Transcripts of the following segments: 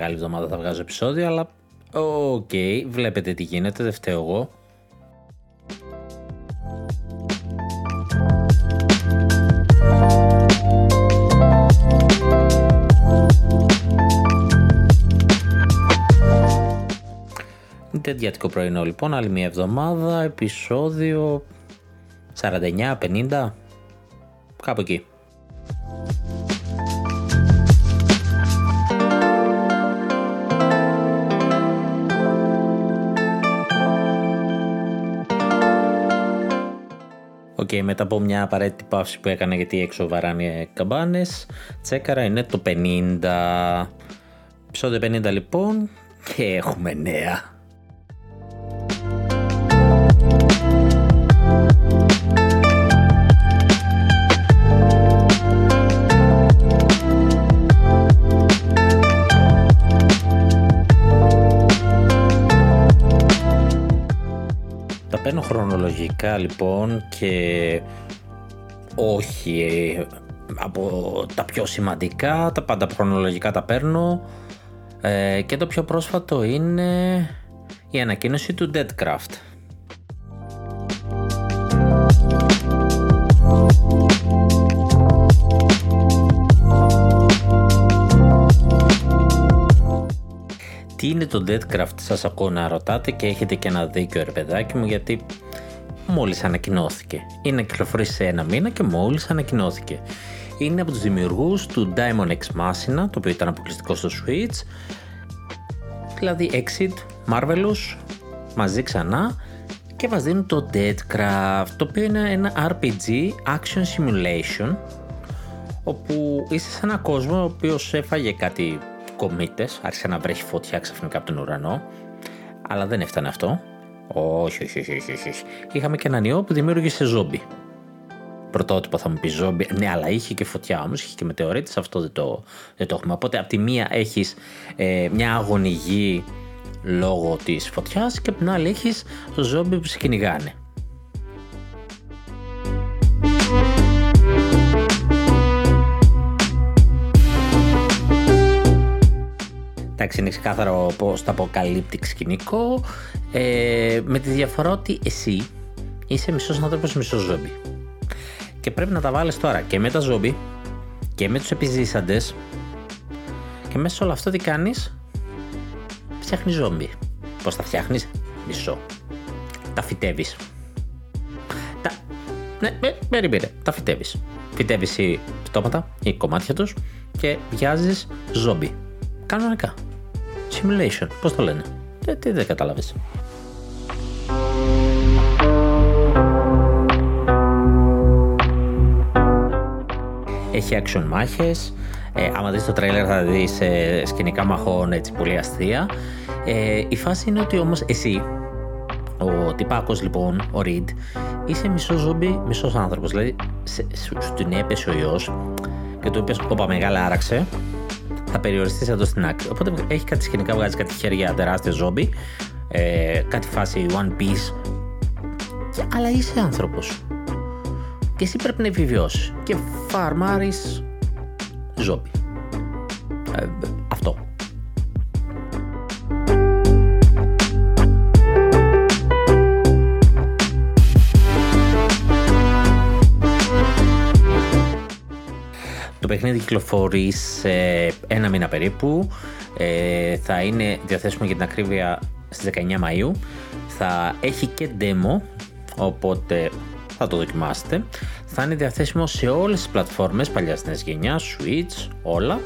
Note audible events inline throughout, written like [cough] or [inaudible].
μεγάλη εβδομάδα θα βγάζω επεισόδιο, αλλά OK, okay, βλέπετε τι γίνεται, δεν φταίω εγώ. Πεμπτιάτικο πρωινό λοιπόν, άλλη μια εβδομάδα, επεισόδιο 49-50, κάπου εκεί. Okay, μετά από μια απαραίτητη παύση που έκανα γιατί έξω βαράνε καμπάνες, τσέκαρα είναι το 50. Επισόδιο 50 λοιπόν και έχουμε νέα. Παίρνω χρονολογικά λοιπόν και όχι ε, από τα πιο σημαντικά, τα πάντα χρονολογικά τα παίρνω ε, και το πιο πρόσφατο είναι η ανακοίνωση του Deadcraft. Τι είναι το Deadcraft σας ακούω να ρωτάτε και έχετε και ένα δίκιο ρε παιδάκι μου γιατί μόλις ανακοινώθηκε. Είναι να κυκλοφορήσει σε ένα μήνα και μόλις ανακοινώθηκε. Είναι από τους δημιουργούς του Diamond X Machina, το οποίο ήταν αποκλειστικό στο Switch. Δηλαδή Exit, Marvelous, μαζί ξανά και μας δίνουν το Deadcraft, το οποίο είναι ένα RPG Action Simulation όπου είσαι σε ένα κόσμο ο οποίος έφαγε κάτι κομίτες, άρχισε να βρέχει φωτιά ξαφνικά από τον ουρανό. Αλλά δεν έφτανε αυτό. Όχι, όχι, όχι, όχι, όχι. Είχαμε και έναν ιό που δημιούργησε ζόμπι. Πρωτότυπο θα μου πεις ζόμπι. Ναι, αλλά είχε και φωτιά όμως, είχε και μετεωρίτε. Αυτό δεν το, δεν το έχουμε. Οπότε από τη μία έχεις ε, μια άγωνη γη λόγω της φωτιάς και από την άλλη έχεις το ζόμπι που σε κυνηγάνε. Εντάξει, είναι ξεκάθαρο πώς το αποκαλύπτει σκηνικό. Ε, με τη διαφορά ότι εσύ είσαι μισός άνθρωπος, μισός ζόμπι. Και πρέπει να τα βάλεις τώρα και με τα ζόμπι και με τους επιζήσαντες. Και μέσα σε όλο αυτό τι κάνεις, φτιάχνεις ζόμπι. Πώς τα φτιάχνεις, μισό. Τα φυτεύει. Τα... Ναι, περίμενε, τα φυτεύει. Φυτεύει οι πτώματα ή κομμάτια τους και βιάζεις ζόμπι. Κανονικά. Simulation, πώς το λένε. Ε, τι δεν κατάλαβες. Έχει action μάχες, ε, άμα δεις το τρέλερ θα δεις ε, σκηνικά μαχών έτσι πολύ αστεία. Ε, η φάση είναι ότι όμως εσύ, ο τυπάκος λοιπόν, ο Reed, είσαι μισό ζόμπι, μισός άνθρωπος. Δηλαδή, σου την έπεσε ο ιός και του είπες, όπα μεγάλα άραξε, θα περιοριστείς εδώ στην άκρη. Οπότε έχει κάτι σκηνικά, βγάζει κάτι χέρια τεράστια ζόμπι, ε, κάτι φάση One Piece. Και, αλλά είσαι άνθρωπος. Και εσύ πρέπει να επιβιώσεις. Και φαρμάρεις ζόμπι. Παιχνίδι κυκλοφορεί σε ένα μήνα περίπου. Ε, θα είναι διαθέσιμο για την ακρίβεια στις 19 Μαΐου. Θα έχει και demo, οπότε θα το δοκιμάσετε. Θα είναι διαθέσιμο σε όλες τις πλατφόρμες παλιάς νέας γενιάς, Switch, όλα.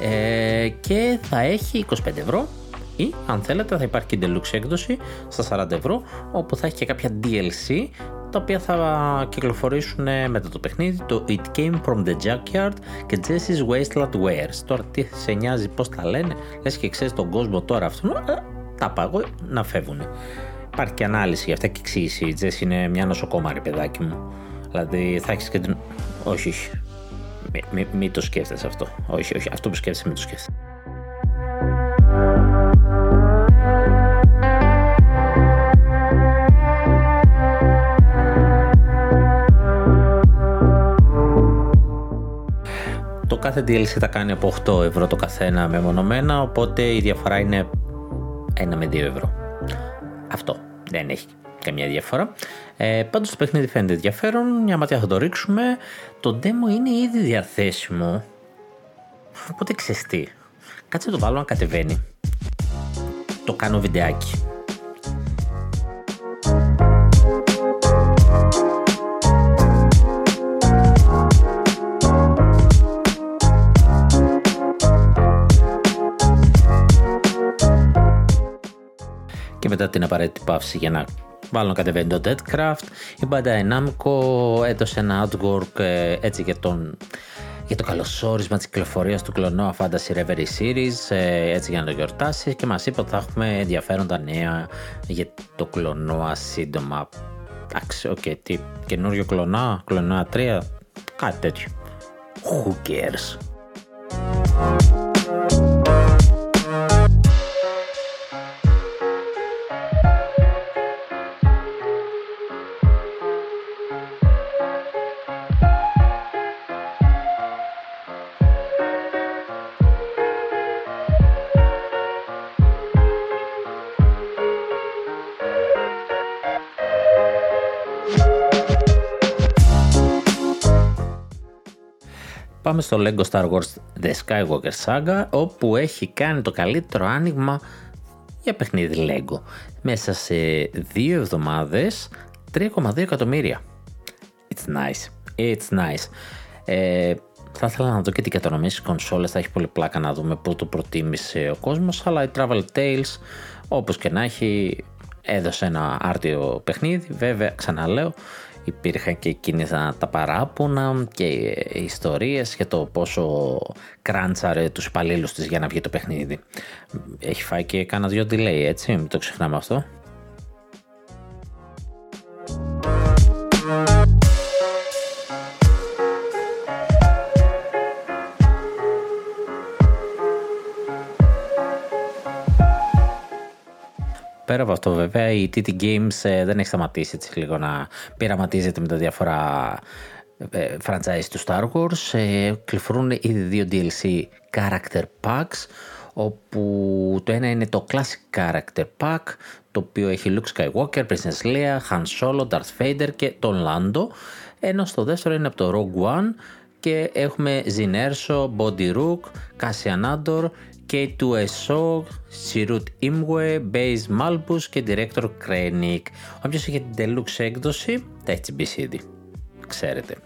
Ε, και θα έχει 25 ευρώ ή αν θέλετε θα υπάρχει και deluxe έκδοση στα 40 ευρώ όπου θα έχει και κάποια DLC τα οποία θα κυκλοφορήσουν μετά το παιχνίδι το It Came From The Junkyard και Jesse's Wasteland Wares. Τώρα τι σε νοιάζει πώς τα λένε, λες και ξέρεις τον κόσμο τώρα αυτό, ε, τα πάγω να φεύγουν. Υπάρχει και ανάλυση για αυτά και εξήγηση. Η Jess είναι μια νοσοκόμαρη παιδάκι μου. Δηλαδή θα έχεις και την... Όχι, όχι. Μην μη, το σκέφτεσαι αυτό. Όχι, όχι. Αυτό που σκέφτεσαι μην το σκέφτεσαι. Κάθε DLC θα κάνει από 8 ευρώ το καθένα μεμονωμένα, οπότε η διαφορά είναι 1 με 2 ευρώ. Αυτό δεν έχει καμία διαφορά. Ε, πάντως το παιχνίδι φαίνεται ενδιαφέρον, μια ματιά θα το ρίξουμε. Το demo είναι ήδη διαθέσιμο, οπότε ξεστή. Κάτσε το βάλω να κατεβαίνει. Το κάνω βιντεάκι. Και μετά την απαραίτητη παύση για να βάλω να κατεβαίνει το Deadcraft. Η Bandai Namco έδωσε ένα artwork ε, έτσι για, τον, για το καλωσόρισμα της κυκλοφορίας του Klonoa Fantasy Reverie Series ε, έτσι για να το γιορτάσει και μας είπε ότι θα έχουμε ενδιαφέροντα νέα για το Klonoa σύντομα. Εντάξει, OK, okay, τι, καινούριο Klonoa, Klonoa 3, κάτι τέτοιο. Who cares? Πάμε στο Lego Star Wars The Skywalker Saga όπου έχει κάνει το καλύτερο άνοιγμα για παιχνίδι Lego. Μέσα σε δύο εβδομάδες 3,2 εκατομμύρια. It's nice. It's nice. Ε, θα ήθελα να δω και την κατανομή στις κονσόλες, θα έχει πολύ πλάκα να δούμε πού το προτίμησε ο κόσμος, αλλά η Travel Tales όπως και να έχει έδωσε ένα άρτιο παιχνίδι, βέβαια ξαναλέω υπήρχαν και εκείνες τα παράπονα και ιστορίες για το πόσο κράντσαρε τους υπαλλήλους της για να βγει το παιχνίδι. Έχει φάει και κάνα δυο delay έτσι, μην το ξεχνάμε αυτό. Πέρα από αυτό βέβαια η TT Games ε, δεν έχει σταματήσει έτσι λίγο να πειραματίζεται με τα διάφορα ε, franchise του Star Wars. Ε, κλειφρούν ήδη δύο DLC character packs όπου το ένα είναι το classic character pack το οποίο έχει Luke Skywalker, Princess Leia, Han Solo, Darth Vader και τον Lando ενώ στο δεύτερο είναι από το Rogue One και έχουμε Zin Erso, Body Rook, Cassian Andor K2SO, Sirut Imwe, Base Malbus και Director Krennic. Όποιος έχει την deluxe έκδοση, τα έχει τσιμπήσει ήδη. Ξέρετε.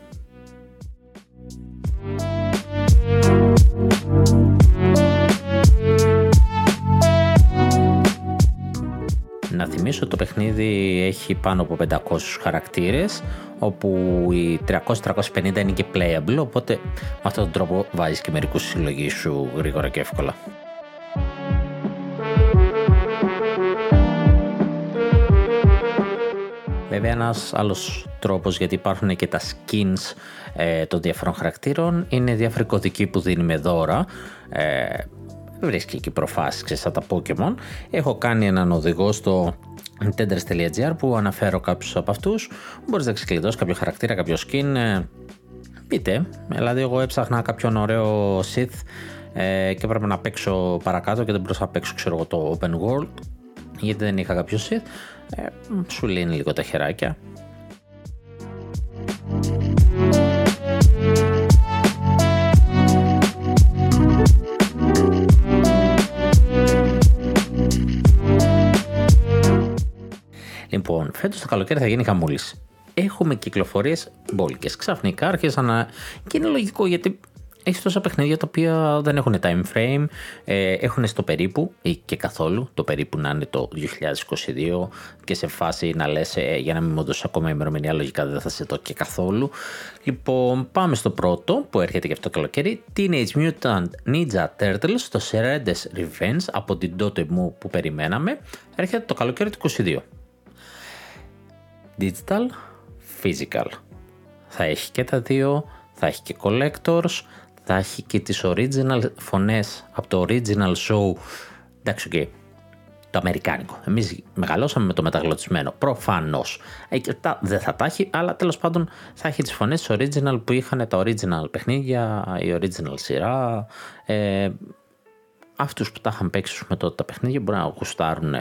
Να θυμίσω ότι το παιχνίδι έχει πάνω από 500 χαρακτήρες όπου οι 300-350 είναι και playable οπότε με αυτόν τον τρόπο βάζεις και μερικούς συλλογή σου γρήγορα και εύκολα. Βέβαια ένας άλλος τρόπος γιατί υπάρχουν και τα skins ε, των διαφορών χαρακτήρων είναι διάφοροι κωδικοί που δίνει με δώρα. Ε, βρίσκει εκεί προφάσεις ξέρεις, σαν τα Pokemon έχω κάνει έναν οδηγό στο Nintendo.gr που αναφέρω κάποιους από αυτούς. Μπορείς να ξεκλειδώσεις κάποιο χαρακτήρα, κάποιο skin ε, πείτε, δηλαδή εγώ έψαχνα κάποιον ωραίο Sith ε, και πρέπει να παίξω παρακάτω και δεν μπορούσα να παίξω ξέρω, το open world γιατί δεν είχα κάποιο Sith ε, σου λύνει λίγο τα χεράκια Λοιπόν, φέτος το καλοκαίρι θα γίνει χαμούλης. Έχουμε κυκλοφορίες μπόλικες. Ξαφνικά άρχισαν να. και είναι λογικό γιατί έχεις τόσα παιχνίδια τα οποία δεν έχουν time frame, ε, έχουν στο περίπου ή και καθόλου, το περίπου να είναι το 2022 και σε φάση να λες ε, για να μην μου δώσεις ακόμα ημερομηνία, λογικά δεν θα σε το και καθόλου. Λοιπόν, πάμε στο πρώτο που έρχεται και αυτό το καλοκαίρι, Teenage Mutant Ninja Turtles, το Shredder's Revenge από την τότε μου που περιμέναμε, έρχεται το καλοκαίρι του 22 digital, physical. Θα έχει και τα δύο, θα έχει και collectors, θα έχει και τις original φωνές από το original show. Εντάξει, okay. το αμερικάνικο. Εμείς μεγαλώσαμε με το μεταγλωτισμένο. Προφανώς. δεν θα τα έχει, αλλά τέλος πάντων θα έχει τις φωνές original που είχαν τα original παιχνίδια, η original σειρά. Ε, Αυτούς που τα είχαν παίξει με τότε τα παιχνίδια μπορεί να γουστάρουν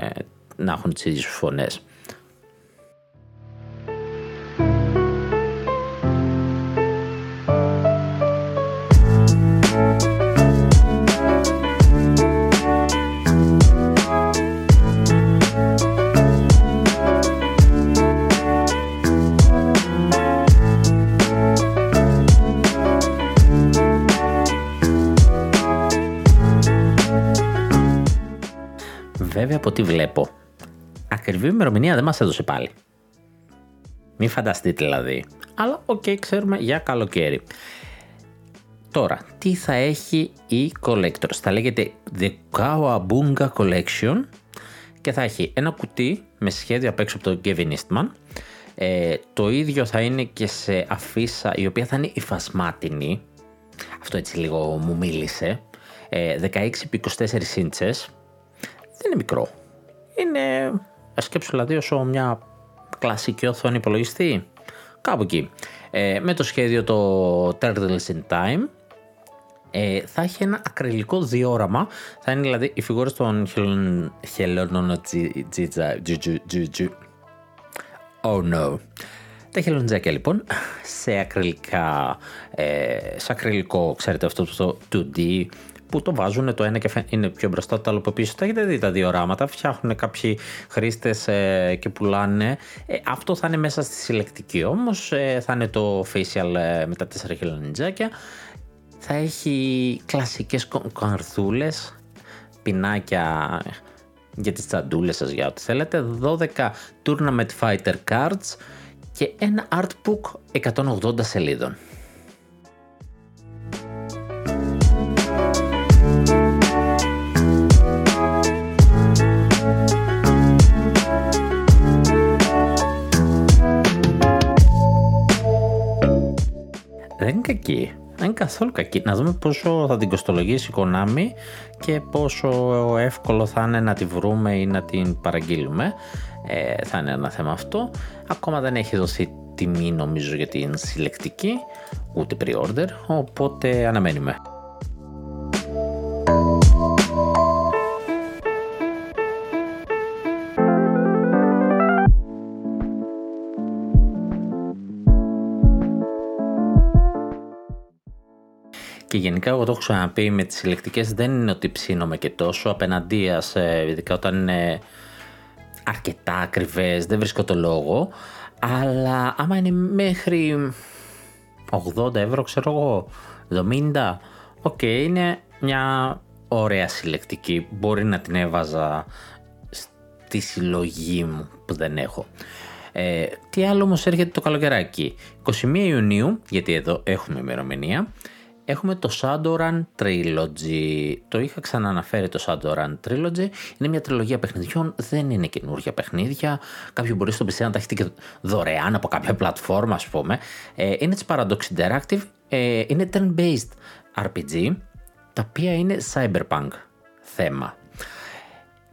να έχουν τις ίδιες φωνές. Ό,τι βλέπω, ακριβή ημερομηνία δεν μας έδωσε πάλι. Μην φανταστείτε δηλαδή. Αλλά OK, okay, ξέρουμε για καλοκαίρι. Τώρα, τι θα έχει η Collectors; Θα λέγεται The Cowabunga Collection και θα έχει ένα κουτί με σχέδιο απ' έξω από τον Kevin Eastman. Ε, το ίδιο θα είναι και σε αφίσα η οποία θα είναι υφασμάτινη. Αυτό έτσι λίγο μου μίλησε. Ε, 16 24 ίντσες δεν είναι μικρό. Είναι, σκέψου δηλαδή όσο μια κλασική οθόνη υπολογιστή. Κάπου εκεί. Ε, με το σχέδιο το Turtles in Time ε, θα έχει ένα ακριλικό διόραμα. Θα είναι δηλαδή οι φιγούρες των χελώνων τζιτζα Oh no. Τα χελοντζάκια λοιπόν σε ακριλικά, ε, σε ακριλικό, ξέρετε αυτό το 2D που το βάζουν το ένα και είναι πιο μπροστά, το άλλο από πίσω. Τα έχετε δει τα δύο οράματα. Φτιάχνουν κάποιοι χρήστες ε, και πουλάνε. Ε, αυτό θα είναι μέσα στη συλλεκτική όμως. Ε, θα είναι το facial με τα τέσσερα χελονιτζάκια. Θα έχει κλασικές καρθούλες, πινάκια για τις τσαντούλες σας για ό,τι θέλετε, 12 Tournament Fighter Cards και ένα artbook 180 σελίδων. Δεν είναι κακή. Δεν είναι καθόλου κακή. Να δούμε πόσο θα την κοστολογήσει η Konami και πόσο εύκολο θα είναι να τη βρούμε ή να την παραγγείλουμε. Ε, θα είναι ένα θέμα αυτό. Ακόμα δεν έχει δοθεί τιμή νομίζω για την συλλεκτική, ούτε pre-order, οπότε αναμένουμε. Και γενικά εγώ το έχω ξαναπεί με τις συλλεκτικές δεν είναι ότι ψήνομαι και τόσο απέναντία σε, ειδικά όταν είναι αρκετά ακριβές, δεν βρίσκω το λόγο. Αλλά άμα είναι μέχρι 80 ευρώ ξέρω εγώ, 70, οκ είναι μια ωραία συλλεκτική. Μπορεί να την έβαζα στη συλλογή μου που δεν έχω. Ε, τι άλλο όμως έρχεται το καλοκαιράκι. 21 Ιουνίου, γιατί εδώ έχουμε ημερομηνία, έχουμε το Shadowrun Trilogy. Το είχα ξανααναφέρει το Shadowrun Trilogy. Είναι μια τριλογία παιχνιδιών, δεν είναι καινούργια παιχνίδια. Κάποιο μπορεί στο PC να τα έχετε και δωρεάν από κάποια πλατφόρμα, ας πούμε. Ε, είναι της Paradox Interactive. Ε, είναι turn-based RPG, τα οποία είναι cyberpunk θέμα.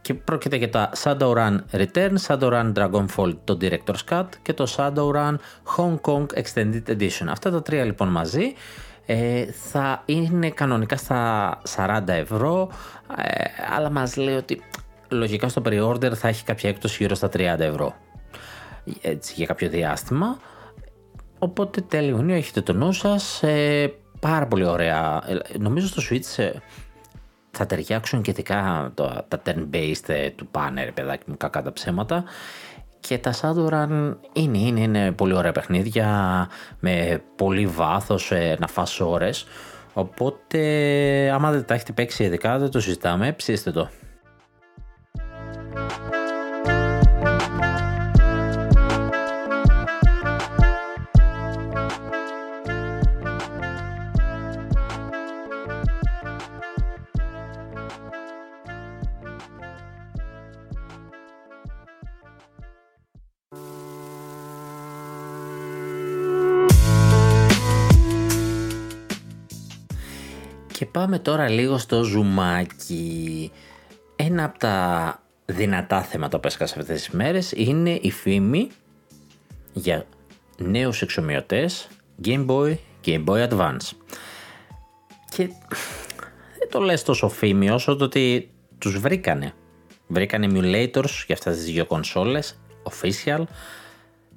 Και πρόκειται για τα Shadowrun Return, Shadowrun Dragonfall το Director's Cut και το Shadowrun Hong Kong Extended Edition. Αυτά τα τρία λοιπόν μαζί ε, θα είναι κανονικά στα 40 ευρώ ε, αλλά μας λέει ότι λογικά στο pre-order θα έχει κάποια έκπτωση γύρω στα 30 ευρώ έτσι για κάποιο διάστημα. Οπότε τέλειο Ιουνίου έχετε το νου σας. Ε, πάρα πολύ ωραία. Ε, νομίζω στο Switch ε, θα ταιριάξουν και ειδικά τα turn-based του banner παιδάκι μου κακά τα ψέματα και τα Shadowrun είναι, είναι, είναι πολύ ωραία παιχνίδια με πολύ βάθος ε, να φας ώρες οπότε άμα δεν τα έχετε παίξει ειδικά δεν το συζητάμε, ψήστε το. Πάμε τώρα λίγο στο ζουμάκι. Ένα από τα δυνατά θέματα που έσκασα αυτές τις μέρες είναι η φήμη για νέους εξομοιωτές Game Boy, Game Boy Advance. Και δεν το λες τόσο φήμη όσο το ότι τους βρήκανε. Βρήκανε emulators για αυτές τις δύο κονσόλες, official,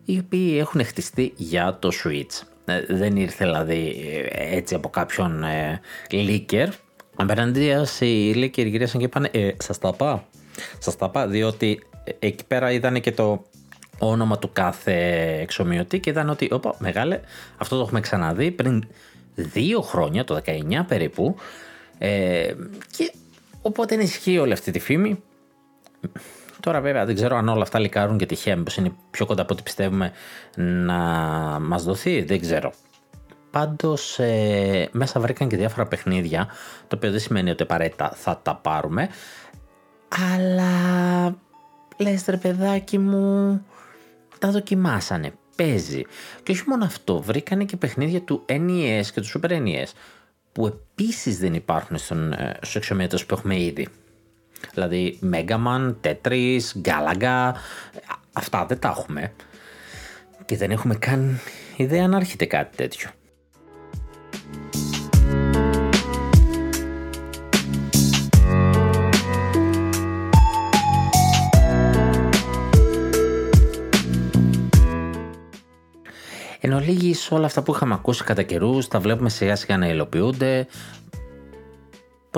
οι οποίοι έχουν χτιστεί για το Switch. Ε, δεν ήρθε δηλαδή έτσι από κάποιον ε, leaker. Απέναντίας οι leaker γυρίσαν και είπαν ε, σας τα πάω. Σας τα πάω διότι εκεί πέρα είδανε και το όνομα του κάθε εξομοιωτή και είδαν ότι όπα μεγάλε αυτό το έχουμε ξαναδεί πριν δύο χρόνια, το 19 περίπου ε, και οπότε ενισχύει όλη αυτή τη φήμη Τώρα βέβαια δεν ξέρω αν όλα αυτά λικάρουν και τυχαία, μήπως είναι πιο κοντά από ό,τι πιστεύουμε να μας δοθεί, δεν ξέρω. Πάντως ε, μέσα βρήκαν και διάφορα παιχνίδια, το οποίο δεν σημαίνει ότι απαραίτητα θα τα πάρουμε, αλλά λες ρε παιδάκι μου, τα δοκιμάσανε, παίζει. Και όχι μόνο αυτό, βρήκανε και παιχνίδια του NES και του Super NES, που επίσης δεν υπάρχουν στον, ε, στους που έχουμε ήδη. Δηλαδή Megaman, Tetris, Galaga, αυτά δεν τα έχουμε. Και δεν έχουμε καν ιδέα να έρχεται κάτι τέτοιο. Εν ολίγης όλα αυτά που είχαμε ακούσει κατά καιρούς, τα βλέπουμε σιγά σιγά να υλοποιούνται.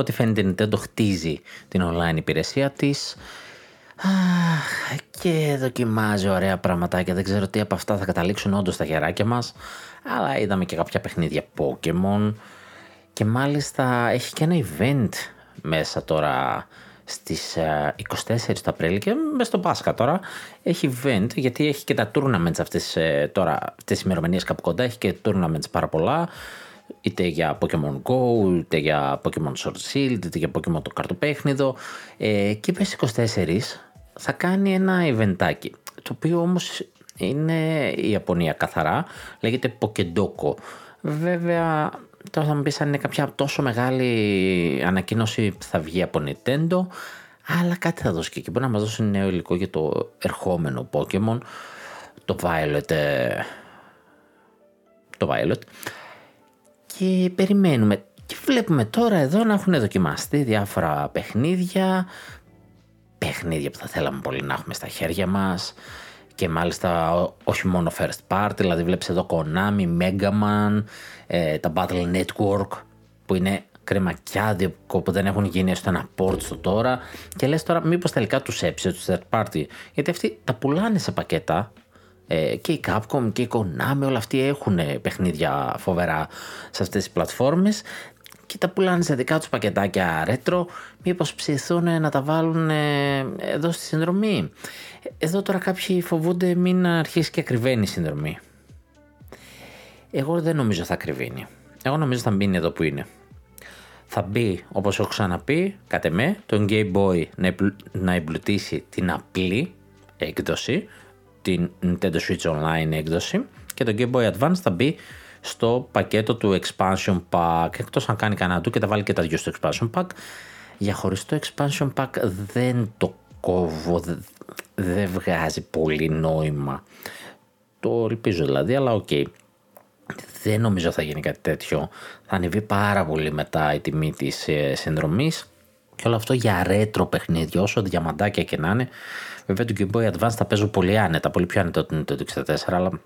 Από ό,τι φαίνεται η Nintendo χτίζει την online υπηρεσία της και δοκιμάζει ωραία πραγματάκια. Δεν ξέρω τι από αυτά θα καταλήξουν όντως στα χεράκια μας. Αλλά είδαμε και κάποια παιχνίδια Pokemon και μάλιστα έχει και ένα event μέσα τώρα στις 24 του Απρίλη και μες στο Πάσχα τώρα έχει event γιατί έχει και τα tournaments αυτές ε, τώρα αυτές τις ημερομηνίες κάπου κοντά έχει και tournaments πάρα πολλά είτε για Pokemon Go, είτε για Pokemon Sword Shield, είτε για Pokemon το καρτοπέχνιδο. Ε, και πες 24 θα κάνει ένα eventάκι το οποίο όμως είναι η Ιαπωνία καθαρά λέγεται Pokedoko βέβαια τώρα θα μου πεις αν είναι κάποια τόσο μεγάλη ανακοίνωση που θα βγει από Nintendo αλλά κάτι θα δώσει και εκεί. Μπορεί να μας δώσει νέο υλικό για το ερχόμενο Pokemon το Violet ε, το Violet και περιμένουμε. Και βλέπουμε τώρα εδώ να έχουν δοκιμαστεί διάφορα παιχνίδια, παιχνίδια που θα θέλαμε πολύ να έχουμε στα χέρια μας. Και μάλιστα όχι μόνο first party, δηλαδή βλέπεις εδώ Konami, Mega Man, ε, τα Battle Network που είναι κρεμακιά που δεν έχουν γίνει έστω ένα port στο τώρα. Και λες τώρα μήπως τελικά τους έψησε τους third party. Γιατί αυτοί τα πουλάνε σε πακέτα ε, και η Capcom και η Konami όλα αυτοί έχουν παιχνίδια φοβερά σε αυτές τις πλατφόρμες και τα πουλάνε σε δικά τους πακετάκια retro μήπως ψηθούν να τα βάλουν ε, εδώ στη συνδρομή. Εδώ τώρα κάποιοι φοβούνται μην αρχίσει και ακριβένει η συνδρομή. Εγώ δεν νομίζω θα ακριβήνει εγώ νομίζω θα μπει εδώ που είναι. Θα μπει όπως έχω ξαναπεί κατ' εμέ το Game Boy να εμπλουτίσει την απλή έκδοση την Nintendo Switch Online έκδοση και το Game Boy Advance θα μπει στο πακέτο του Expansion Pack. Εκτός αν κάνει κανένα του και τα βάλει και τα δυο στο Expansion Pack. Για χωριστό Expansion Pack δεν το κόβω δεν βγάζει πολύ νόημα. Το ελπίζω δηλαδή αλλά OK. Okay. δεν νομίζω θα γίνει κάτι τέτοιο. Θα ανεβεί πάρα πολύ μετά η τιμή της ε, συνδρομής. Και όλο αυτό για ρέτρο παιχνίδια όσο διαμαντάκια και να είναι Βέβαια το Game Boy Advance θα παίζω πολύ άνετα, πολύ πιο άνετα το 64, αλλά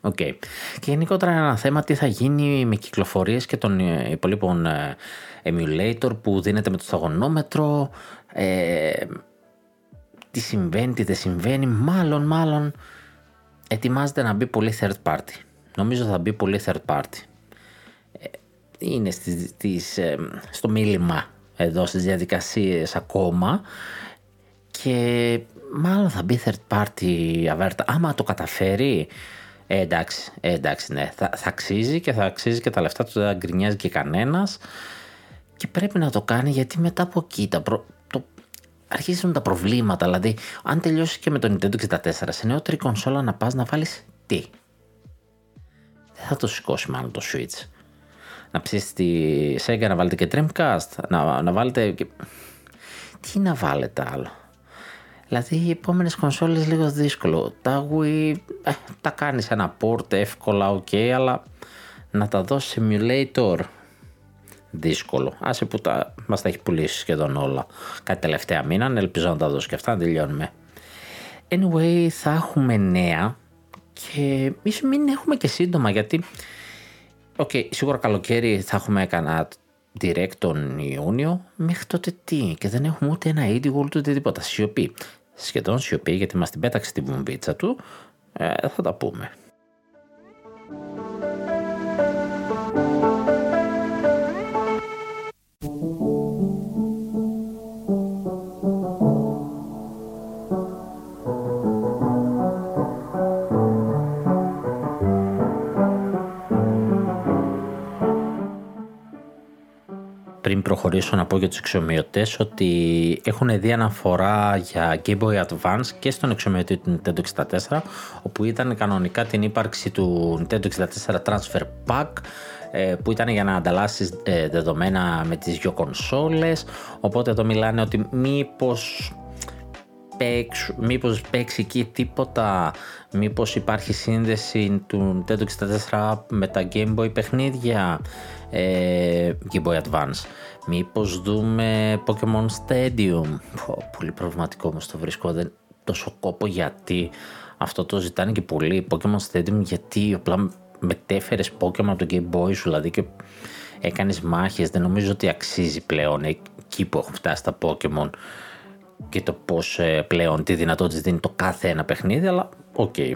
OK. Okay. Και γενικότερα ένα θέμα τι θα γίνει με κυκλοφορίες και των ε, υπολοίπων ε, emulator που δίνεται με το σταγονόμετρο, ε, τι συμβαίνει, τι δεν συμβαίνει, μάλλον, μάλλον ετοιμάζεται να μπει πολύ third party. Νομίζω θα μπει πολύ third party. Ε, είναι στις, στις, στο μίλημα εδώ στις διαδικασίες ακόμα και μάλλον θα μπει third party αβέρτα. Άμα το καταφέρει, ε, εντάξει, ε, εντάξει, ναι, θα, θα αξίζει και θα αξίζει και τα λεφτά του, δεν θα γκρινιάζει και κανένας. Και πρέπει να το κάνει γιατί μετά από εκεί τα προ... το... αρχίζουν τα προβλήματα. Δηλαδή, αν τελειώσεις και με το Nintendo 64 σε νεότερη κονσόλα να πας να βάλεις τι; Δεν θα το σηκώσει μάλλον το Switch. Να ψήσεις τη Sega να βάλετε και Dreamcast, να, να βάλετε. Και... Τι να βάλετε άλλο; Δηλαδή οι επόμενες κονσόλες λίγο δύσκολο. Τα Wii ε, τα κάνεις ένα port εύκολα, ok, αλλά να τα δώσεις emulator δύσκολο. Άσε που τα, μας τα έχει πουλήσει σχεδόν όλα. Κάτι τελευταία μείναν, ελπίζω να τα δώσει και αυτά, να τελειώνουμε. Anyway, θα έχουμε νέα και ίσως μην έχουμε και σύντομα γιατί OK, okay, σίγουρα καλοκαίρι θα έχουμε κανένα direct τον Ιούνιο. Μέχρι τότε τι, και δεν έχουμε ούτε ένα indie world ούτε τίποτα. Σιωπή. Σχεδόν σιωπή γιατί μας την πέταξε τη βομβίτσα του. Ε, θα τα πούμε. Πριν προχωρήσω να πω για τους εξομοιωτές ότι έχουν δει αναφορά για Game Boy Advance και στον εξομοιωτή του Nintendo 64 όπου ήταν κανονικά την ύπαρξη του Nintendo 64 Transfer Pack ε, που ήταν για να ανταλλάσσεις ε, δεδομένα με τις δύο κονσόλες. Οπότε εδώ μιλάνε ότι μήπως παίξ, μήπως παίξει εκεί τίποτα, μήπως υπάρχει σύνδεση του Nintendo 64 με τα Game Boy παιχνίδια, ε, Game Boy Advance. Μήπως δούμε Pokemon Stadium. πολύ προβληματικό όμως το βρίσκω, δεν τόσο κόπο γιατί αυτό το ζητάνε και πολύ. Pokemon Stadium γιατί απλά μετέφερες Pokemon από το Game Boy σου, δηλαδή και έκανες μάχες, δεν νομίζω ότι αξίζει πλέον εκεί που έχουν φτάσει τα Pokemon και το πώς ε, πλέον τι δυνατότητες δίνει το κάθε ένα παιχνίδι, αλλά OK. Okay.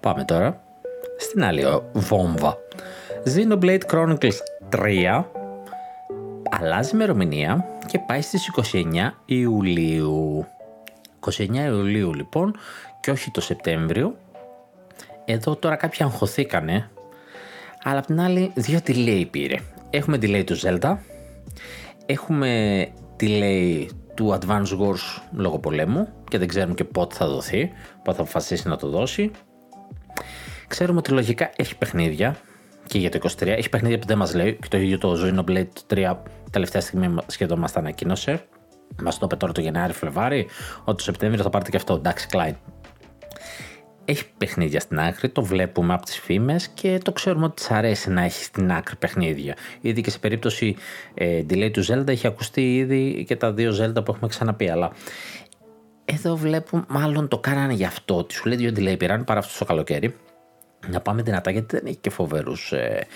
Πάμε τώρα στην άλλη βόμβα. Xenoblade Chronicles 3 αλλάζει ημερομηνία και πάει στις 29 Ιουλίου. 29 Ιουλίου λοιπόν και όχι το Σεπτέμβριο εδώ τώρα κάποιοι αγχωθήκανε, αλλά απ' την άλλη δύο delay πήρε. Έχουμε delay του Zelda, έχουμε delay του Advance Wars λόγω πολέμου και δεν ξέρουμε και πότε θα δοθεί, πότε θα αποφασίσει να το δώσει. Ξέρουμε ότι λογικά έχει παιχνίδια και για το 23 έχει παιχνίδια που δεν μας λέει και το ίδιο το Xenoblade 3 τελευταία στιγμή σχεδόν μας τα ανακοίνωσε. Μας το είπε τώρα το Γενάρη Φλεβάρι ότι το Σεπτέμβριο θα πάρετε και αυτό. Εντάξει, Klein έχει παιχνίδια στην άκρη, το βλέπουμε από τις φήμες και το ξέρουμε ότι της αρέσει να έχει στην άκρη παιχνίδια. Ήδη και σε περίπτωση ε, delay του Zelda έχει ακουστεί ήδη και τα δύο Zelda που έχουμε ξαναπεί, αλλά εδώ βλέπουμε μάλλον το κάνανε γι' αυτό, ότι σου λέει δύο delay πήραν παρά αυτό το καλοκαίρι να πάμε δυνατά γιατί δεν έχει και φοβερούς ε,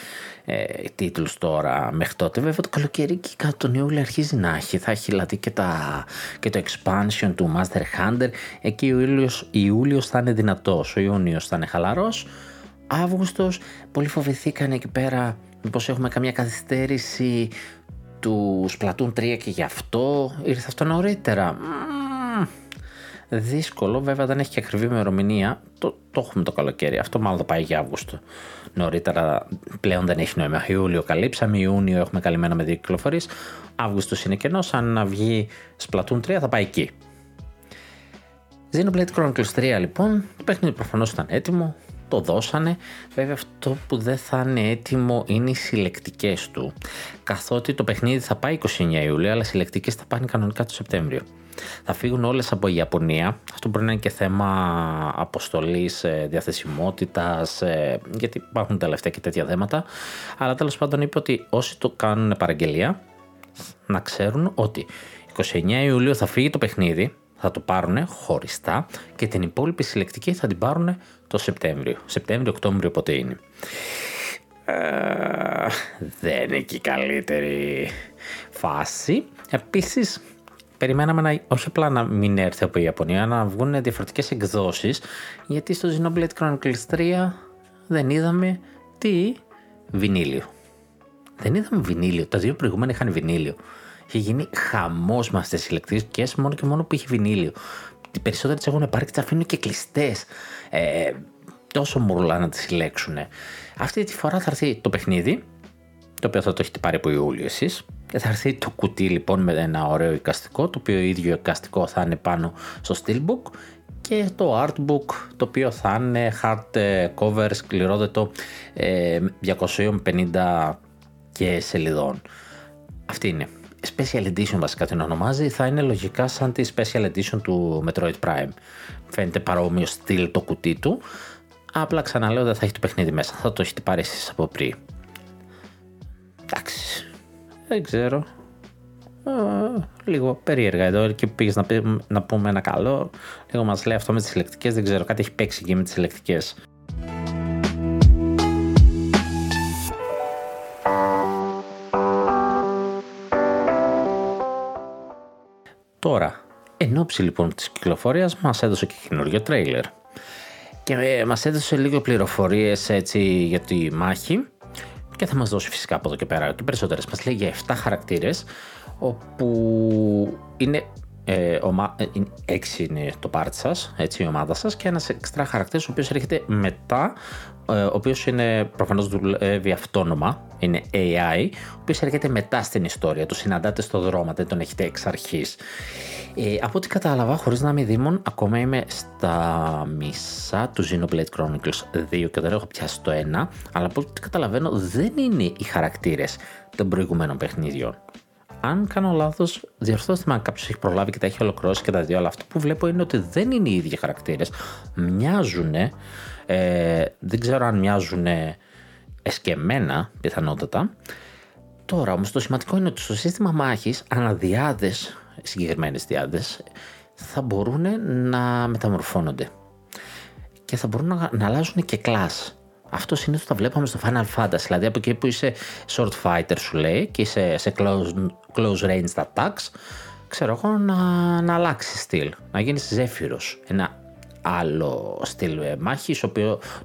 ε, τίτλους τώρα μέχρι τότε. Βέβαια το καλοκαίρι και κάτω τον Ιούλιο αρχίζει να έχει. Θα έχει δηλαδή και, τα, και το expansion του Master Hunter. Εκεί ο Ιούλιος, Ιούλιος θα είναι δυνατός, ο Ιούνιος θα είναι χαλαρός. Αύγουστος, πολλοί φοβηθήκαν εκεί πέρα μήπως έχουμε καμία καθυστέρηση του Splatoon 3 και γι' αυτό ήρθε αυτό νωρίτερα δύσκολο. Βέβαια δεν έχει και ακριβή ημερομηνία. Το, το έχουμε το καλοκαίρι. Αυτό μάλλον θα πάει για Αύγουστο. Νωρίτερα πλέον δεν έχει νόημα. Ιούλιο καλύψαμε. Ιούνιο έχουμε καλυμμένα με δύο κυκλοφορίες. Αύγουστος είναι κενός. Αν να βγει Splatoon 3 θα πάει εκεί. Xenoblade Chronicles 3 λοιπόν. Το παιχνίδι προφανώς ήταν έτοιμο. Το δώσανε. Βέβαια αυτό που δεν θα είναι έτοιμο είναι οι συλλεκτικές του. Καθότι το παιχνίδι θα πάει 29 Ιουλίου, αλλά οι συλλεκτικές θα πάνε κανονικά το Σεπτέμβριο. Θα φύγουν όλες από Ιαπωνία. Αυτό μπορεί να είναι και θέμα αποστολής, ε, διαθεσιμότητας, ε, γιατί υπάρχουν τελευταία και τέτοια θέματα. Αλλά τέλος πάντων είπε ότι όσοι το κάνουν παραγγελία, να ξέρουν ότι 29 Ιουλίου θα φύγει το παιχνίδι, θα το πάρουν χωριστά και την υπόλοιπη συλλεκτική θα την πάρουν το Σεπτέμβριο. Σεπτέμβριο-Οκτώβριο πότε είναι. Ε, δεν είναι και η καλύτερη φάση. Επίσης περιμέναμε να, όχι απλά να μην έρθει από η Ιαπωνία, να βγουν διαφορετικές εκδόσεις, γιατί στο Xenoblade Chronicles 3 δεν είδαμε τι; Βινίλιο. Δεν είδαμε βινίλιο. Τα δύο προηγούμενα είχαν βινίλιο. Είχε γίνει χαμός με αυτές τις ηλεκτρικέ μόνο και μόνο που είχε βινίλιο. Οι περισσότερε τις έχουν πάρει και τι αφήνουν και κλειστές. Ε, τόσο μουρλά να τις συλλέξουν. Αυτή τη φορά θα έρθει το παιχνίδι, το οποίο θα το έχετε πάρει από Ιούλιο εσείς, και θα έρθει το κουτί λοιπόν με ένα ωραίο εικαστικό, το οποίο ίδιο εικαστικό θα είναι πάνω στο Steelbook και το artbook το οποίο θα είναι hard cover σκληρόδετο 250 και σελιδών. Αυτή είναι. Special Edition βασικά την ονομάζει, θα είναι λογικά σαν τη Special Edition του Metroid Prime. Φαίνεται παρόμοιο στυλ το κουτί του, απλά ξαναλέω δεν θα έχει το παιχνίδι μέσα, θα το έχετε πάρει εσείς από πριν. Εντάξει, δεν ξέρω. λίγο περίεργα εδώ και πήγες να, να πούμε ένα καλό. Λίγο μας λέει αυτό με τις ηλεκτρικέ. Δεν ξέρω, κάτι έχει παίξει εκεί με τις ηλεκτρικέ. Τώρα, εν ώψη λοιπόν της κυκλοφορίας μας έδωσε και καινούριο τρέιλερ. Και ε, μας έδωσε λίγο πληροφορίες έτσι για τη μάχη. Και θα μας δώσει φυσικά από εδώ και πέρα και περισσότερες. Μας λέει για 7 χαρακτήρες όπου είναι ε, ομα... Ε, έξι είναι το πάρτι σας, έτσι η ομάδα σας και ένας εξτρά χαρακτήρας ο οποίος έρχεται μετά, ε, ο οποίος είναι προφανώς δουλεύει αυτόνομα, είναι AI, ο οποίος έρχεται μετά στην ιστορία. Το συναντάτε στο δρόμο, δεν τον έχετε εξ αρχής. Ε, από ό,τι κατάλαβα, χωρίς να είμαι δήμον, ακόμα είμαι στα μισά του Xenoblade Chronicles 2 και δεν έχω πιάσει το 1, αλλά από ό,τι καταλαβαίνω δεν είναι οι χαρακτήρες των προηγουμένων παιχνίδιων αν κάνω λάθος, διορθώστε με αν κάποιος έχει προλάβει και τα έχει ολοκληρώσει και τα δύο. Αλλά αυτό που βλέπω είναι ότι δεν είναι οι ίδιοι χαρακτήρες. Μοιάζουν. Ε, δεν ξέρω αν μοιάζουν εσκεμμένα πιθανότατα. Τώρα όμως το σημαντικό είναι ότι στο σύστημα μάχης αναδιάδε, συγκεκριμένες διάδες, θα μπορούν να μεταμορφώνονται. Και θα μπορούν να, να αλλάζουν και κλάσ. Αυτό συνήθω το βλέπαμε στο Final Fantasy. Δηλαδή από εκεί που είσαι short fighter, σου λέει, και είσαι σε close, close range attacks, ξέρω εγώ να, να αλλάξεις στυλ. Να γίνεις ζέφυρο. Ένα άλλο στυλ μάχης, το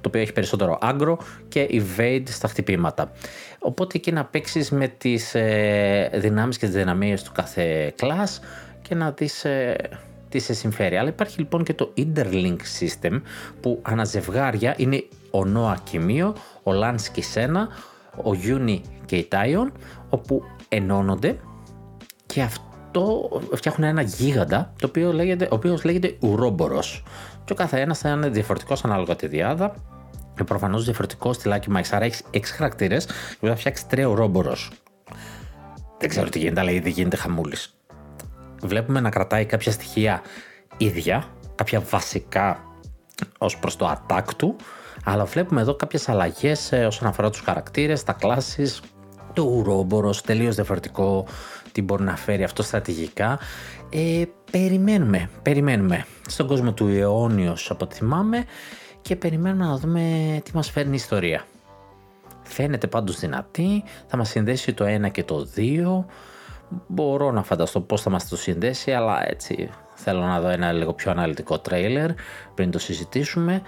οποίο έχει περισσότερο άγκρο και evade στα χτυπήματα. Οπότε εκεί να παίξεις με τις ε, δυνάμεις και τις δυναμίες του κάθε class και να δεις ε, τι σε συμφέρει. Αλλά υπάρχει λοιπόν και το Interlink System που αναζευγάρια είναι ο Νόα Κιμίο, ο Λάνσκι Σένα, ο Γιούνι και η Τάιον, όπου ενώνονται και αυτό φτιάχνουν ένα γίγαντα, το οποίο λέγεται, ο οποίος λέγεται ουρόμπορος. Και ο καθένας θα είναι διαφορετικός ανάλογα τη διάδα και προφανώς διαφορετικό στυλάκι μάχη. Άρα έχεις 6 χαρακτήρες και θα φτιάξεις τρία ουρόμπορο. Δεν ξέρω τι γίνεται, αλλά ήδη γίνεται χαμούλης. Βλέπουμε να κρατάει κάποια στοιχεία ίδια, κάποια βασικά ως προς το attack του αλλά βλέπουμε εδώ κάποιες αλλαγές ε, όσον αφορά τους χαρακτήρες, τα κλάσεις, το ουρόμπορος, τελείως διαφορετικό, τι μπορεί να φέρει αυτό στρατηγικά. Ε, περιμένουμε, περιμένουμε. Στον κόσμο του αιώνιος από ό,τι θυμάμαι και περιμένουμε να δούμε τι μας φέρνει η ιστορία. Φαίνεται πάντως δυνατή, θα μας συνδέσει το 1 και το 2. Μπορώ να φανταστώ πώς θα μας το συνδέσει, αλλά έτσι θέλω να δω ένα λίγο πιο αναλυτικό τρέιλερ πριν το συζητήσουμε.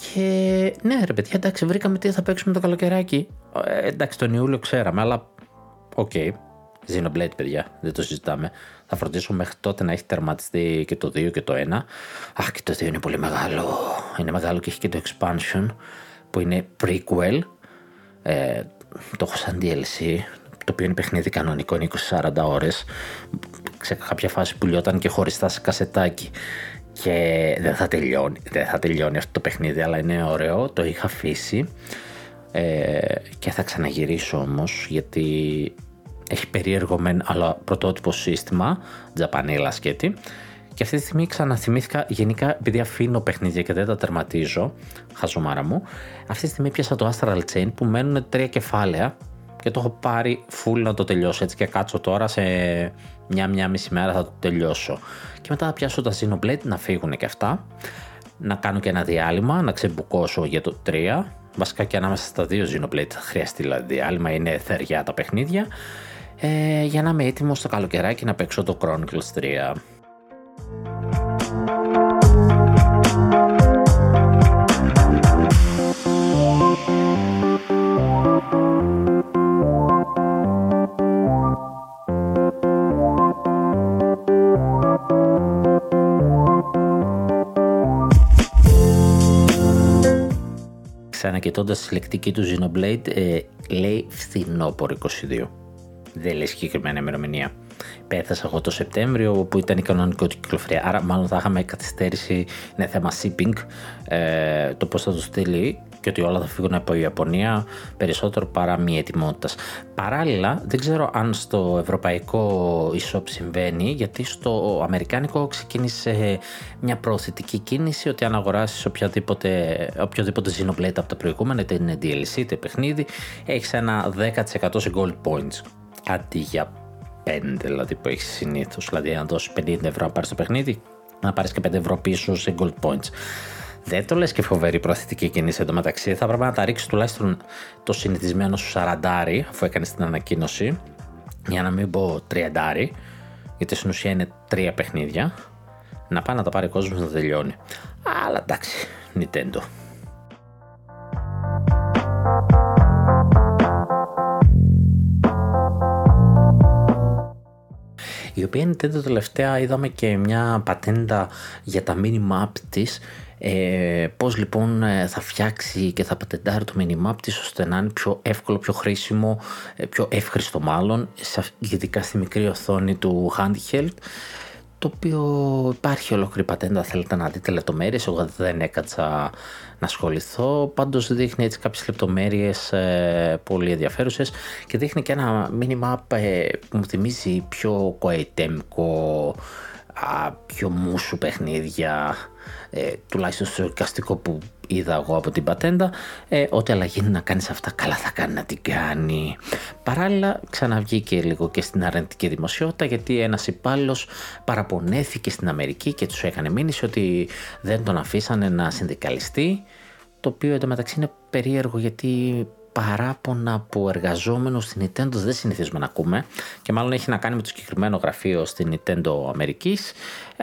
Και ναι, ρε παιδιά, εντάξει, βρήκαμε τι θα παίξουμε το καλοκαιράκι. Ε, εντάξει, τον Ιούλιο ξέραμε, αλλά OK. Okay. Xenoblade, παιδιά, δεν το συζητάμε. Θα φροντίσω μέχρι τότε να έχει τερματιστεί και το 2 και το 1. Αχ, και το 2 είναι πολύ μεγάλο. Είναι μεγάλο και έχει και το expansion που είναι prequel. Ε, το έχω σαν DLC, το οποίο είναι παιχνίδι κανονικό, είναι 20-40 ώρες. Σε κάποια φάση που λιόταν και χωριστά σε κασετάκι. Και δεν θα τελειώνει, δεν θα τελειώνει αυτό το παιχνίδι αλλά είναι ωραίο, το είχα αφήσει. Ε, και θα ξαναγυρίσω όμως γιατί έχει περίεργο μεν αλλά πρωτότυπο σύστημα τζαπανίλα σκέτη και αυτή τη στιγμή ξαναθυμήθηκα γενικά επειδή αφήνω παιχνίδια και δεν τα τερματίζω χαζομάρα μου αυτή τη στιγμή πιάσα το Astral Chain που μένουν τρία κεφάλαια και το έχω πάρει full να το τελειώσω. Έτσι και κάτσω τώρα σε μια μια μισή μέρα θα το τελειώσω. Και μετά θα πιάσω τα Xenoblade να φύγουν και αυτά. Να κάνω και ένα διάλειμμα να ξεμπουκώσω για το 3 βασικά και ανάμεσα στα δύο Xenoblade θα χρειαστεί δηλαδή διάλειμμα είναι θεριά τα παιχνίδια. Ε, για να είμαι έτοιμος στο καλοκαιράκι να παίξω το Chronicles 3 ξανακοιτώντα τη λεκτική του Xenoblade, ε, λέει φθινόπωρο 22. Δεν λέει συγκεκριμένα ημερομηνία. πέθασα εγώ το Σεπτέμβριο που ήταν η κανονική κυκλοφορία. Άρα μάλλον θα είχαμε καθυστέρηση, είναι θέμα shipping, ε, το πώς θα το στείλει και ότι όλα θα φύγουν από η Ιαπωνία περισσότερο παρά μη ετοιμότητας. Παράλληλα, δεν ξέρω αν στο ευρωπαϊκό e-shop συμβαίνει, γιατί στο αμερικάνικο ξεκίνησε μια προωθητική κίνηση ότι αν αγοράσεις οποιοδήποτε, οποιοδήποτε Xenoblade από τα προηγούμενα, είτε είναι DLC είτε παιχνίδι, έχεις ένα 10% σε gold points. Αντί για 5 δηλαδή που έχεις συνήθως. Δηλαδή, αν δώσεις 50 ευρώ να πάρεις το παιχνίδι, να πάρεις και 5 ευρώ πίσω σε gold points. Δεν το λες και φοβερή προαθητική κίνηση εντωμεταξύ. Θα έπρεπε να τα ρίξει τουλάχιστον το συνηθισμένο σου σαραντάρι, αφού έκανες την ανακοίνωση, για να μην πω τριαντάρι, γιατί στην ουσία είναι τρία παιχνίδια. Να πάει να τα πάρει ο κόσμος να τελειώνει. Αλλά εντάξει, Nintendo. η οποία Nintendo τελευταία είδαμε και μια πατέντα για τα mini map της ε, πώς λοιπόν ε, θα φτιάξει και θα πατεντάρει το minimap της ώστε να είναι πιο εύκολο, πιο χρήσιμο, ε, πιο εύχριστο μάλλον, ειδικά στη μικρή οθόνη του handheld το οποίο υπάρχει ολόκληρη πατέντα, θέλετε να δείτε λεπτομέρειες, εγώ δεν έκατσα να ασχοληθώ, πάντως δείχνει έτσι κάποιες λεπτομέρειες ε, πολύ ενδιαφέρουσες και δείχνει και ένα minimap ε, που μου θυμίζει πιο κοαιτέμικο, πιο μουσου παιχνίδια, ε, τουλάχιστον στο εικαστικό που είδα εγώ από την πατέντα, ε, ό,τι αλλαγή να κάνεις αυτά καλά θα κάνει να την κάνει. Παράλληλα ξαναβγήκε λίγο και στην αρνητική δημοσιότητα γιατί ένας υπάλληλος παραπονέθηκε στην Αμερική και τους έκανε μήνυση ότι δεν τον αφήσανε να συνδικαλιστεί το οποίο εντωμεταξύ είναι περίεργο γιατί παράπονα από εργαζόμενου στην Nintendo δεν συνηθίζουμε να ακούμε και μάλλον έχει να κάνει με το συγκεκριμένο γραφείο στην Nintendo Αμερικής.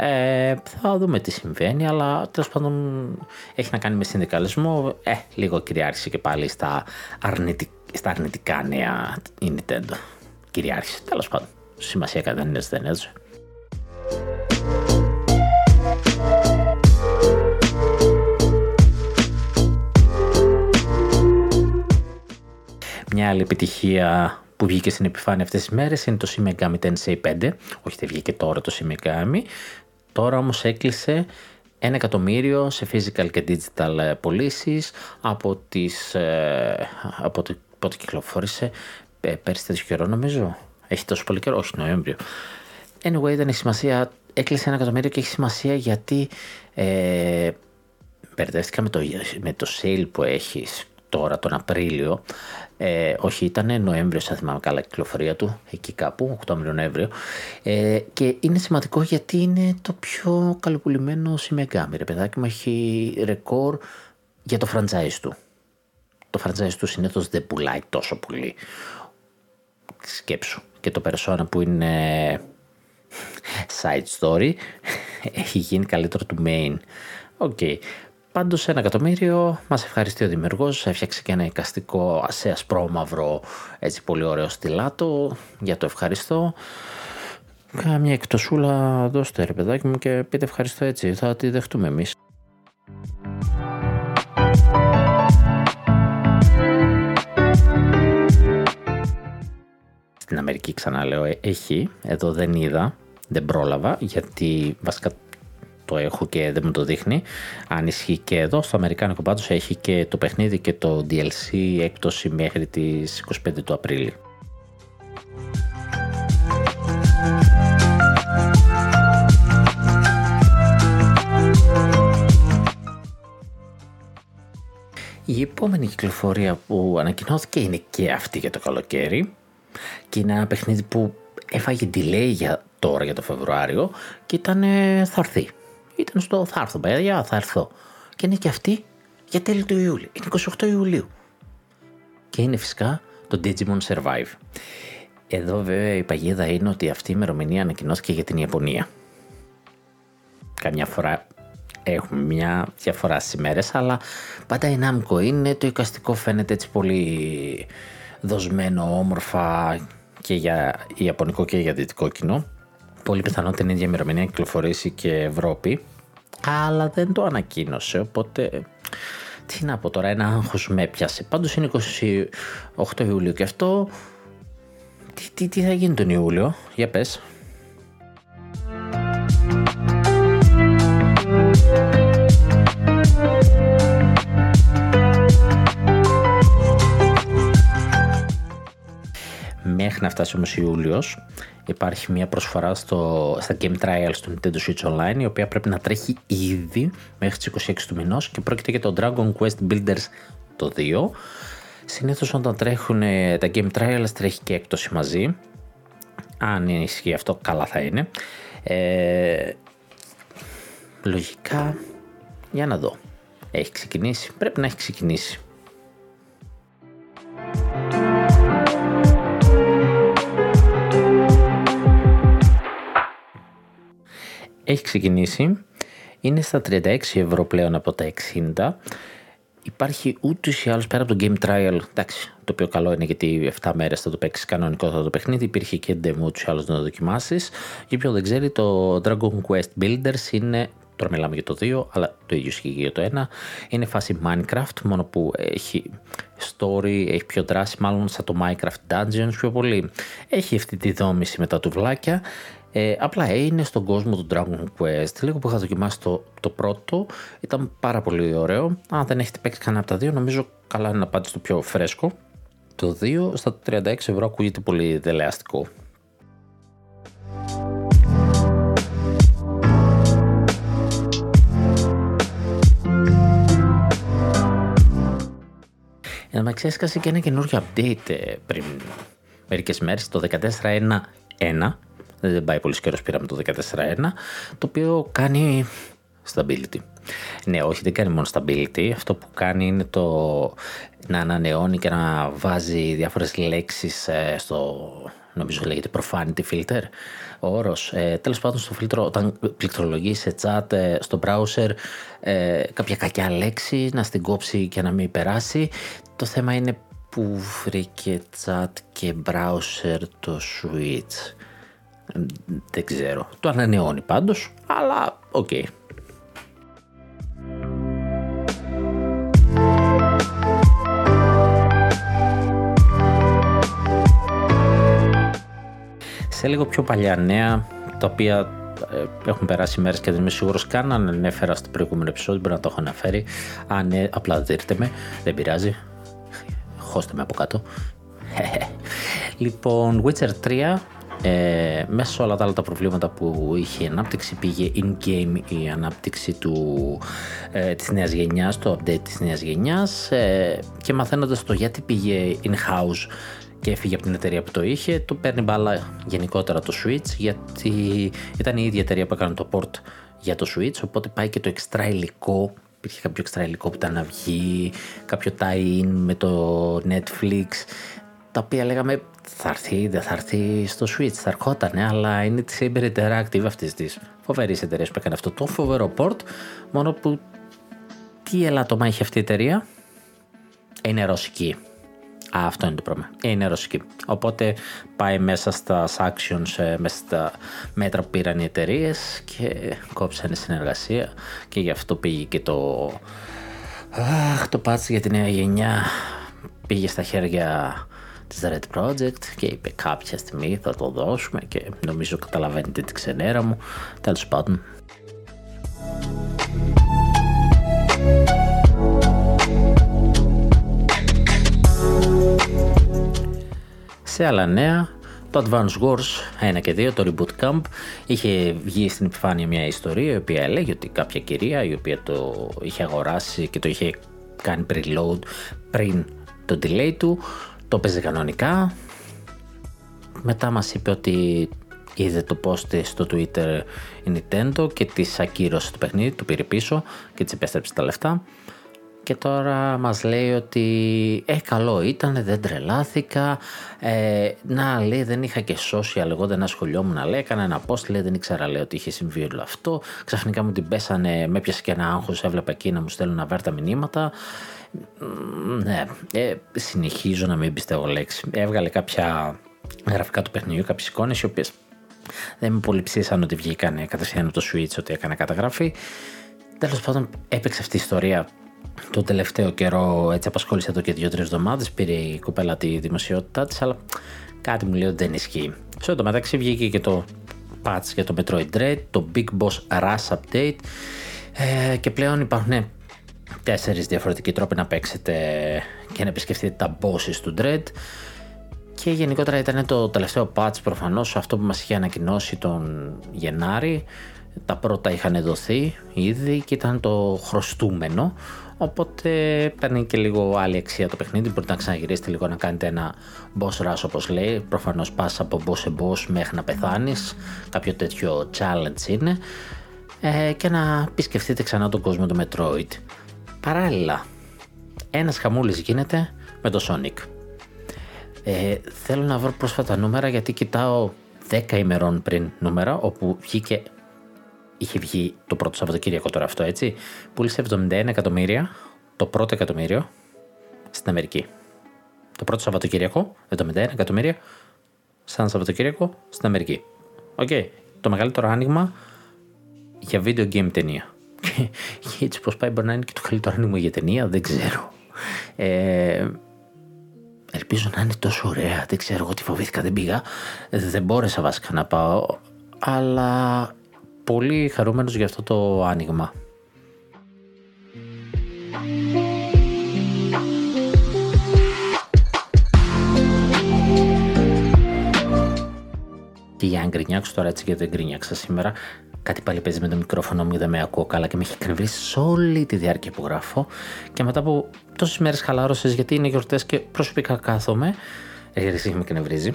Ε, θα δούμε τι συμβαίνει, αλλά τέλος πάντων έχει να κάνει με συνδικαλισμό. Ε, λίγο κυριάρχησε και πάλι στα, αρνητικά, στα αρνητικά νέα η Nintendo. Κυριάρχησε, τέλος πάντων. Σημασία κανένα δεν έδωσε. Μια άλλη επιτυχία που βγήκε στην επιφάνεια αυτές τις μέρες είναι το Shin Megami Tensei 5. Όχι δεν βγήκε τώρα το Shin Megami. Τώρα όμως έκλεισε ένα εκατομμύριο σε physical και digital πωλήσεις από τις... Ε, από το, πότε κυκλοφόρησε ε, πέρσι τέτοιο καιρό νομίζω. Έχει τόσο πολύ καιρό, όχι Νοέμβριο. Anyway, δεν έχει σημασία. Έκλεισε ένα εκατομμύριο και έχει σημασία γιατί ε, μπερδεύτηκα με το, με το sale που έχεις τώρα τον Απρίλιο ε, όχι, ήταν Νοέμβριο, αν θυμάμαι καλά, η κυκλοφορία του, εκεί κάπου, Οκτώβριο-Νοέμβριο. Ε, και είναι σημαντικό γιατί είναι το πιο καλοπουλημένο Shin Megami. Ρε παιδάκι μου έχει ρεκόρ για το franchise του. Το franchise του συνήθως δεν πουλάει τόσο πολύ. Σκέψου. Και το Persona που είναι side story [laughs] έχει γίνει καλύτερο του main. OK. Okay. Πάντως ένα εκατομμύριο μας ευχαριστεί ο δημιουργός. Έφτιαξε και ένα εικαστικό σε ασπρόμαυρο έτσι πολύ ωραίο στυλάτο. Για το ευχαριστώ. Κάμια εκτοσούλα δώστε ρε παιδάκι μου και πείτε ευχαριστώ έτσι. Θα τη δεχτούμε εμείς. Στην Αμερική ξαναλέω έχει, εδώ δεν είδα, δεν πρόλαβα γιατί βασικά το έχω και δεν μου το δείχνει. Αν ισχύει και εδώ, στο Αμερικάνικο πάντως έχει και το παιχνίδι και το DLC έκπτωση μέχρι τις 25 του Απρίλη. Η επόμενη κυκλοφορία που ανακοινώθηκε είναι και αυτή για το καλοκαίρι και είναι ένα παιχνίδι που έφαγε delay για τώρα για το Φεβρουάριο και ήταν θα έρθει ήταν στο θα έρθω παιδιά, θα έρθω. Και είναι και αυτή για τέλη του Ιούλιου. Είναι 28 Ιουλίου. Και είναι φυσικά το Digimon Survive. Εδώ βέβαια η παγίδα είναι ότι αυτή η ημερομηνία ανακοινώθηκε για την Ιαπωνία. Καμιά φορά έχουμε μια διαφορά στις ημέρες, αλλά πάντα η Namco είναι το εικαστικό φαίνεται έτσι πολύ δοσμένο, όμορφα και για Ιαπωνικό και για δυτικό κοινό πολύ πιθανό την ίδια ημερομηνία κυκλοφορήσει και Ευρώπη, αλλά δεν το ανακοίνωσε, οπότε τι να πω τώρα, ένα άγχος με έπιασε. Πάντως είναι 28 Ιουλίου και αυτό τι, τι, τι θα γίνει τον Ιούλιο, για πες. Μέχρι να φτάσει όμως Ιούλιος υπάρχει μια προσφορά στο, στα Game Trials του Nintendo Switch Online η οποία πρέπει να τρέχει ήδη μέχρι τις 26 του μηνός και πρόκειται για το Dragon Quest Builders το 2 Συνήθως όταν τρέχουν τα Game Trials τρέχει και έκπτωση μαζί αν ισχύει αυτό καλά θα είναι. Ε, λογικά για να δω. Έχει ξεκινήσει πρέπει να έχει ξεκινήσει έχει ξεκινήσει. Είναι στα 36 ευρώ πλέον από τα 60. Υπάρχει ούτως ή άλλως πέρα από το game trial. Εντάξει, το οποίο καλό είναι γιατί 7 μέρες θα το παίξεις κανονικό θα το παιχνίδι. Υπήρχε και demo ούτως ή άλλως να το δοκιμάσεις. Για ποιον δεν ξέρει, το Dragon Quest Builders είναι. Τώρα μιλάμε για το 2, αλλά το ίδιο ισχύει και για το 1. Είναι φάση Minecraft, μόνο που έχει story, έχει πιο δράση, μάλλον σαν το Minecraft Dungeons πιο πολύ. Έχει αυτή τη δόμηση με τα τουβλάκια. Ε, απλά είναι στον κόσμο του Dragon Quest. Λίγο που είχα δοκιμάσει το, το πρώτο, ήταν πάρα πολύ ωραίο. Αν δεν έχετε παίξει κανένα από τα δύο, νομίζω καλά είναι να πάτε στο πιο φρέσκο. Το 2 στα 36 ευρώ ακούγεται πολύ δελεαστικό. Για να έσκασε και ένα καινούργιο update ε, πριν μερικές μέρες, το 14.1.1 δεν πάει πολύ καιρός πήραμε το 14.1, το οποίο κάνει stability. Ναι, όχι, δεν κάνει μόνο stability. Αυτό που κάνει είναι το να ανανεώνει και να βάζει διάφορες λέξεις ε, στο, νομίζω λέγεται profanity filter, ο όρος. Ε, τέλος πάντων στο φίλτρο, όταν πληκτρολογείς σε chat ε, στο browser ε, κάποια κακιά λέξη, να στην κόψει και να μην περάσει. Το θέμα είναι που βρήκε chat και browser το switch. Δεν ξέρω. Το ανανεώνει πάντως, αλλά OK. Okay. Σε λίγο πιο παλιά νέα, τα οποία ε, έχουν περάσει μέρες και δεν είμαι σίγουρος καν αν ανέφερα στο προηγούμενο επεισόδιο, μπορεί να το έχω αναφέρει. Αν ναι, απλά δείτε με, δεν πειράζει. Χώστε με από κάτω. [laughs] λοιπόν, Witcher 3 ε, μέσα σε όλα τα άλλα τα προβλήματα που είχε η ανάπτυξη πήγε in-game η ανάπτυξη του, ε, της νέας γενιάς, το update της νέας γενιάς ε, και μαθαίνοντας το γιατί πήγε in-house και έφυγε από την εταιρεία που το είχε, το παίρνει μπάλα γενικότερα το Switch γιατί ήταν η ίδια εταιρεία που έκανε το port για το Switch οπότε πάει και το extra υλικό υπήρχε κάποιο extra υλικό που ήταν να βγει, κάποιο tie-in με το Netflix τα οποία λέγαμε θα έρθει, δεν θα έρθει στο Switch, θα ερχόταν, αλλά είναι της Saber Interactive αυτής της φοβερής εταιρείας που έκανε αυτό το φοβερό port. Μόνο που τι ελάττωμα έχει αυτή η εταιρεία, είναι ρωσική. Α, αυτό είναι το πρόβλημα. Είναι ρωσική. Οπότε πάει μέσα στα actions, μέσα στα μέτρα που πήραν οι εταιρείες και κόψανε συνεργασία και γι' αυτό πήγε και το. Αχ, το patch για τη νέα γενιά πήγε στα χέρια της Red Project και είπε κάποια στιγμή θα το δώσουμε και νομίζω καταλαβαίνετε την ξενέρα μου. Τέλος πάντων. Σε άλλα νέα, το Advance Wars 1 και 2, το Reboot Camp, είχε βγει στην επιφάνεια μια ιστορία η οποία έλεγε ότι κάποια κυρία η οποία το είχε αγοράσει και το είχε κάνει preload πριν το delay του το παίζει κανονικά. Μετά μας είπε ότι είδε το post στο Twitter η Nintendo και της ακύρωσε το παιχνίδι, το πήρε πίσω και της επέστρεψε τα λεφτά. Και τώρα μας λέει ότι ε καλό ήταν, δεν τρελάθηκα, ε, να λέει δεν είχα και social, εγώ δεν ασχολιόμουν, λέει έκανα ένα post, λέει δεν ήξερα λέει ότι είχε συμβεί όλο αυτό, ξαφνικά μου την πέσανε, με έπιασε και ένα άγχος, έβλεπα εκεί να μου στέλνουν αβέρτα μηνύματα ναι, ε, συνεχίζω να μην πιστεύω λέξη. Έβγαλε κάποια γραφικά του παιχνιδιού, κάποιες εικόνες οι οποίες δεν με πολύ ψήσαν ότι βγήκαν κατευθείαν από το Switch ότι έκανα καταγραφή. Τέλος πάντων, έπαιξε αυτή η ιστορία το τελευταίο καιρό. Έτσι, απασχόλησε εδώ και δύο-τρεις εβδομάδες. Πήρε η κοπέλα τη δημοσιότητά της, αλλά Κάτι μου λέει ότι δεν ισχύει. Στο το μεταξύ βγήκε και το patch για το Metroid Dread, το Big Boss Rush Update ε, και πλέον υπάρχουν τέσσερις διαφορετικοί τρόποι να παίξετε και να επισκεφτείτε τα bosses του Dread. Και γενικότερα ήταν το τελευταίο patch προφανώς αυτό που μας είχε ανακοινώσει τον Γενάρη. Τα πρώτα είχαν δοθεί ήδη και ήταν το χρωστούμενο. Οπότε παίρνει και λίγο άλλη αξία το παιχνίδι. Μπορείτε να ξαναγυρίσετε λίγο να κάνετε ένα boss rush όπως λέει. Προφανώς πας από boss σε boss μέχρι να πεθάνεις. Κάποιο τέτοιο challenge είναι. Ε, και να επισκεφτείτε ξανά τον κόσμο του Metroid παράλληλα ένας χαμούλης γίνεται με το Sonic. Ε, θέλω να βρω πρόσφατα νούμερα γιατί κοιτάω 10 ημερών πριν νούμερα όπου βγήκε είχε βγει το πρώτο Σαββατοκύριακο τώρα αυτό έτσι πούλησε 71 εκατομμύρια το πρώτο εκατομμύριο στην Αμερική. Το πρώτο Σαββατοκύριακο 71 εκατομμύρια σαν Σαββατοκύριακο στην Αμερική. OK, okay. το μεγαλύτερο άνοιγμα για video game ταινία και έτσι πως πάει μπορεί να είναι και το καλύτερο άνοιγμα για ταινία δεν ξέρω ε, ελπίζω να είναι τόσο ωραία. Δεν ξέρω εγώ τι φοβήθηκα, δεν πήγα. Δεν μπόρεσα βασικά να πάω. Αλλά πολύ χαρούμενος για αυτό το άνοιγμα. Και για να γκρινιάξω τώρα έτσι γιατί δεν γκρινιάξα σήμερα, κάτι πάλι παίζει με το μικρόφωνο μου, δεν με ακούω καλά και με έχει κρυβήσει όλη τη διάρκεια που γράφω. Και μετά από τόσες μέρες χαλάρωσες, γιατί είναι γιορτές και προσωπικά κάθομαι. Έχει με κνευρίζει.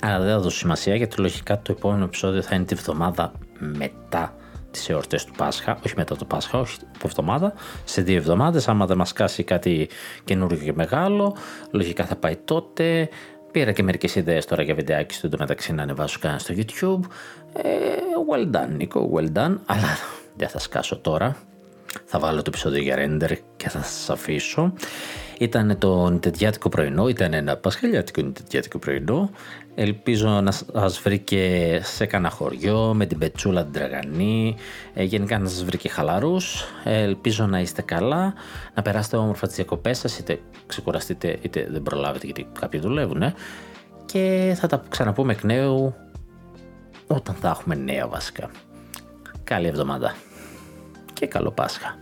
Αλλά δεν θα δώσω σημασία γιατί λογικά το επόμενο επεισόδιο θα είναι τη βδομάδα μετά τις εορτές του Πάσχα, όχι μετά το Πάσχα, όχι από εβδομάδα, σε δύο εβδομάδες. Άμα δεν μας κάσει κάτι καινούργιο και μεγάλο, λογικά θα πάει τότε. Πήρα και μερικές ιδέες τώρα για βιντεάκι στο μεταξύ να ανεβάσω κανένα στο YouTube. Ε, well done, Νίκο, well done. Αλλά δεν θα σκάσω τώρα. Θα βάλω το επεισόδιο για render και θα σας αφήσω. Ήταν το νητεντιάτικο πρωινό, ήταν ένα πασχαλιάτικο νητεντιάτικο πρωινό. Ελπίζω να σας βρήκε σε κανένα χωριό, με την πετσούλα την τραγανή, ε, γενικά να σας βρήκε χαλαρούς. Ε, ελπίζω να είστε καλά, να περάσετε όμορφα τις διακοπές σας, είτε ξεκουραστείτε είτε δεν προλάβετε γιατί κάποιοι δουλεύουν. Ε. Και θα τα ξαναπούμε εκ νέου όταν θα έχουμε νέα βασικά. Καλή εβδομάδα και καλό Πάσχα.